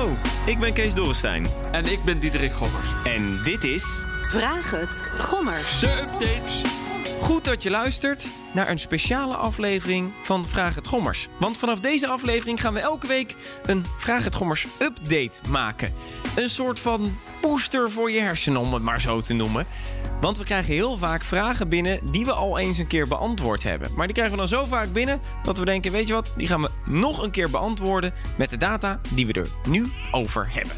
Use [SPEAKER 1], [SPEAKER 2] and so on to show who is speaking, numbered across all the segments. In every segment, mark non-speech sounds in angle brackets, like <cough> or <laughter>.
[SPEAKER 1] Hallo, ik ben Kees Dorrestein.
[SPEAKER 2] En ik ben Diederik Gommers.
[SPEAKER 1] En dit is...
[SPEAKER 3] Vraag het, Gommers.
[SPEAKER 2] De updates.
[SPEAKER 1] Goed dat je luistert naar een speciale aflevering van Vraag het Gommers. Want vanaf deze aflevering gaan we elke week een Vraag het Gommers update maken. Een soort van booster voor je hersenen, om het maar zo te noemen. Want we krijgen heel vaak vragen binnen die we al eens een keer beantwoord hebben. Maar die krijgen we dan zo vaak binnen dat we denken: weet je wat, die gaan we nog een keer beantwoorden met de data die we er nu over hebben.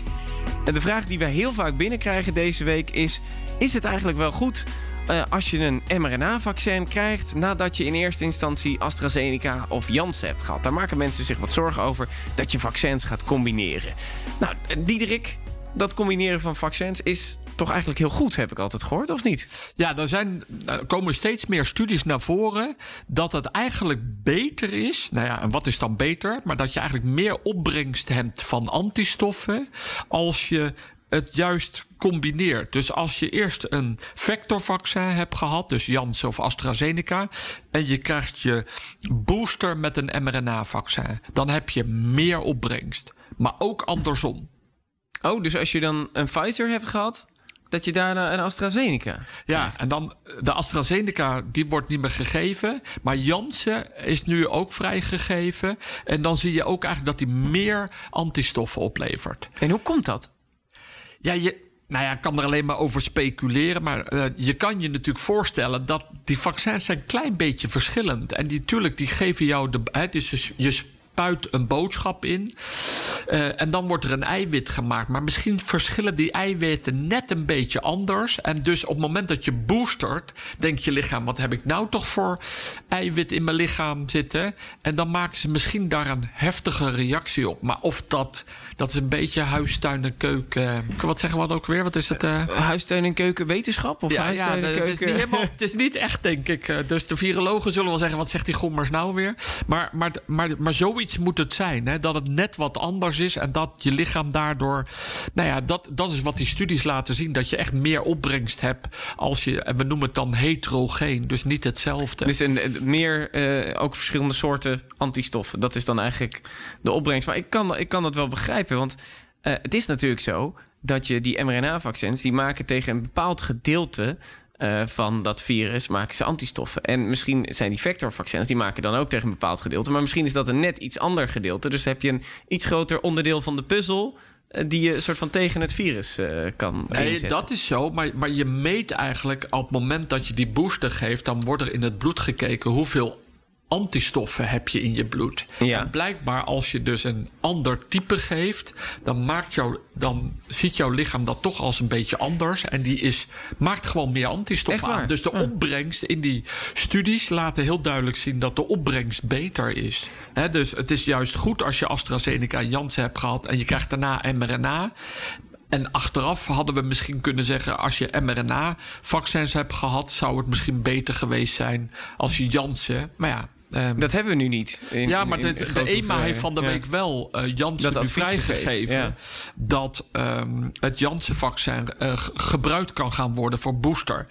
[SPEAKER 1] En de vraag die wij heel vaak binnenkrijgen deze week is: is het eigenlijk wel goed uh, als je een mRNA-vaccin krijgt nadat je in eerste instantie AstraZeneca of Janssen hebt gehad? Daar maken mensen zich wat zorgen over dat je vaccins gaat combineren. Nou, Diederik, dat combineren van vaccins is toch eigenlijk heel goed, heb ik altijd gehoord, of niet?
[SPEAKER 2] Ja, er, zijn, er komen steeds meer studies naar voren dat het eigenlijk beter is. Nou ja, en wat is dan beter? Maar dat je eigenlijk meer opbrengst hebt van antistoffen als je het juist combineert. Dus als je eerst een vectorvaccin hebt gehad, dus Janssen of AstraZeneca, en je krijgt je booster met een mRNA-vaccin, dan heb je meer opbrengst. Maar ook andersom.
[SPEAKER 1] Oh, dus als je dan een Pfizer hebt gehad, dat je daarna een AstraZeneca
[SPEAKER 2] Ja, en dan de AstraZeneca, die wordt niet meer gegeven. Maar Janssen is nu ook vrijgegeven. En dan zie je ook eigenlijk dat hij meer antistoffen oplevert.
[SPEAKER 1] En hoe komt dat?
[SPEAKER 2] Ja, je, nou ja, ik kan er alleen maar over speculeren. Maar uh, je kan je natuurlijk voorstellen dat die vaccins zijn een klein beetje verschillend. En die, natuurlijk, die geven jou de. Hè, dus je spuit een boodschap in. Uh, en dan wordt er een eiwit gemaakt. Maar misschien verschillen die eiwitten net een beetje anders. En dus op het moment dat je boostert, denkt je lichaam: wat heb ik nou toch voor eiwit in mijn lichaam zitten? En dan maken ze misschien daar een heftige reactie op. Maar of dat dat is een beetje huistuin en keuken. Wat zeggen we dan ook weer? Wat is het? Uh...
[SPEAKER 1] Huistuin en keuken wetenschap? Of
[SPEAKER 2] ja,
[SPEAKER 1] huistuin
[SPEAKER 2] ja,
[SPEAKER 1] en keuken?
[SPEAKER 2] Het is, niet helemaal, <laughs> het is niet echt, denk ik. Dus de virologen zullen wel zeggen: wat zegt die gommers nou weer? Maar, maar, maar, maar zoiets moet het zijn. Hè? Dat het net wat anders is en dat je lichaam daardoor. Nou ja, dat, dat is wat die studies laten zien. Dat je echt meer opbrengst hebt als je. En we noemen het dan heterogeen. Dus niet hetzelfde.
[SPEAKER 1] Dus een, meer uh, ook verschillende soorten antistoffen. Dat is dan eigenlijk de opbrengst. Maar ik kan, ik kan dat wel begrijpen. Want uh, het is natuurlijk zo dat je die mRNA-vaccins... die maken tegen een bepaald gedeelte uh, van dat virus maken ze antistoffen. En misschien zijn die vectorvaccins, die maken dan ook tegen een bepaald gedeelte. Maar misschien is dat een net iets ander gedeelte. Dus heb je een iets groter onderdeel van de puzzel uh, die je soort van tegen het virus uh, kan
[SPEAKER 2] nee,
[SPEAKER 1] inzetten.
[SPEAKER 2] dat is zo, maar, maar je meet eigenlijk op het moment dat je die booster geeft, dan wordt er in het bloed gekeken hoeveel antistoffen heb je in je bloed.
[SPEAKER 1] Ja.
[SPEAKER 2] En blijkbaar als je dus een ander type geeft, dan, maakt jou, dan ziet jouw lichaam dat toch als een beetje anders. En die is, maakt gewoon meer antistoffen aan. Dus de ja. opbrengst in die studies laten heel duidelijk zien dat de opbrengst beter is. He, dus het is juist goed als je AstraZeneca en Janssen hebt gehad en je krijgt daarna mRNA. En achteraf hadden we misschien kunnen zeggen: als je mRNA-vaccins hebt gehad, zou het misschien beter geweest zijn als je Janssen. Maar ja.
[SPEAKER 1] Um, dat hebben we nu niet.
[SPEAKER 2] In, ja, maar in, in de, de EMA heeft van de ja. week wel uh, Janssen nu vrijgegeven ja. dat um, het Janssen-vaccin uh, gebruikt kan gaan worden voor booster.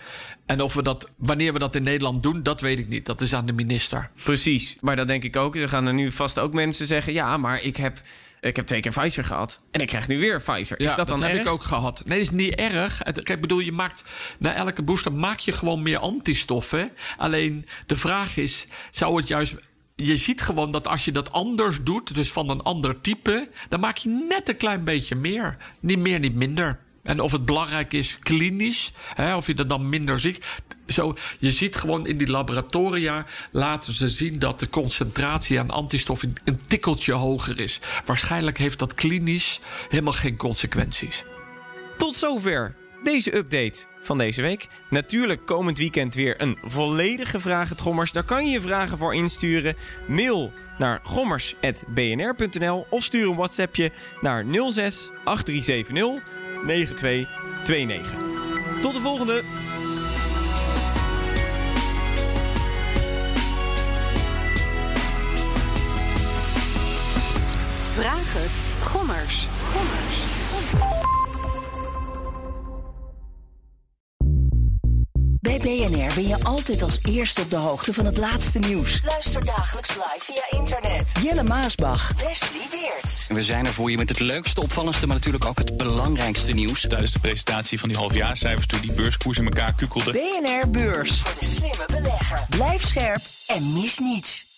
[SPEAKER 2] En of we dat, wanneer we dat in Nederland doen, dat weet ik niet. Dat is aan de minister.
[SPEAKER 1] Precies. Maar dat denk ik ook. Er gaan er nu vast ook mensen zeggen: ja, maar ik heb. Ik heb twee keer Pfizer gehad. En ik krijg nu weer Pfizer. Is
[SPEAKER 2] ja,
[SPEAKER 1] dat dan
[SPEAKER 2] dat
[SPEAKER 1] erg?
[SPEAKER 2] heb ik ook gehad. Nee, dat is niet erg. Het, kijk, bedoel, je maakt na elke booster maak je gewoon meer antistoffen. Alleen de vraag is, zou het juist je ziet gewoon dat als je dat anders doet, dus van een ander type, dan maak je net een klein beetje meer. Niet meer, niet minder. En of het belangrijk is klinisch, hè, of je er dan minder ziet. Zo, je ziet gewoon in die laboratoria laten ze zien dat de concentratie aan antistof een tikkeltje hoger is. Waarschijnlijk heeft dat klinisch helemaal geen consequenties.
[SPEAKER 1] Tot zover deze update van deze week. Natuurlijk komend weekend weer een volledige Gommers. Daar kan je je vragen voor insturen. Mail naar gommers.bnr.nl of stuur een WhatsAppje naar 06 8370 9229. Tot de volgende!
[SPEAKER 3] Vraag het. Gommers. Gommers.
[SPEAKER 4] Bij BNR ben je altijd als eerste op de hoogte van het laatste nieuws. Luister dagelijks live via internet. Jelle Maasbach. Wesley Weert.
[SPEAKER 5] We zijn er voor je met het leukste, opvallendste, maar natuurlijk ook het belangrijkste nieuws.
[SPEAKER 6] Tijdens de presentatie van die halfjaarcijfers toen die beurskoers in elkaar kukkelde.
[SPEAKER 4] BNR Beurs. Voor de slimme belegger. Blijf scherp en mis niets.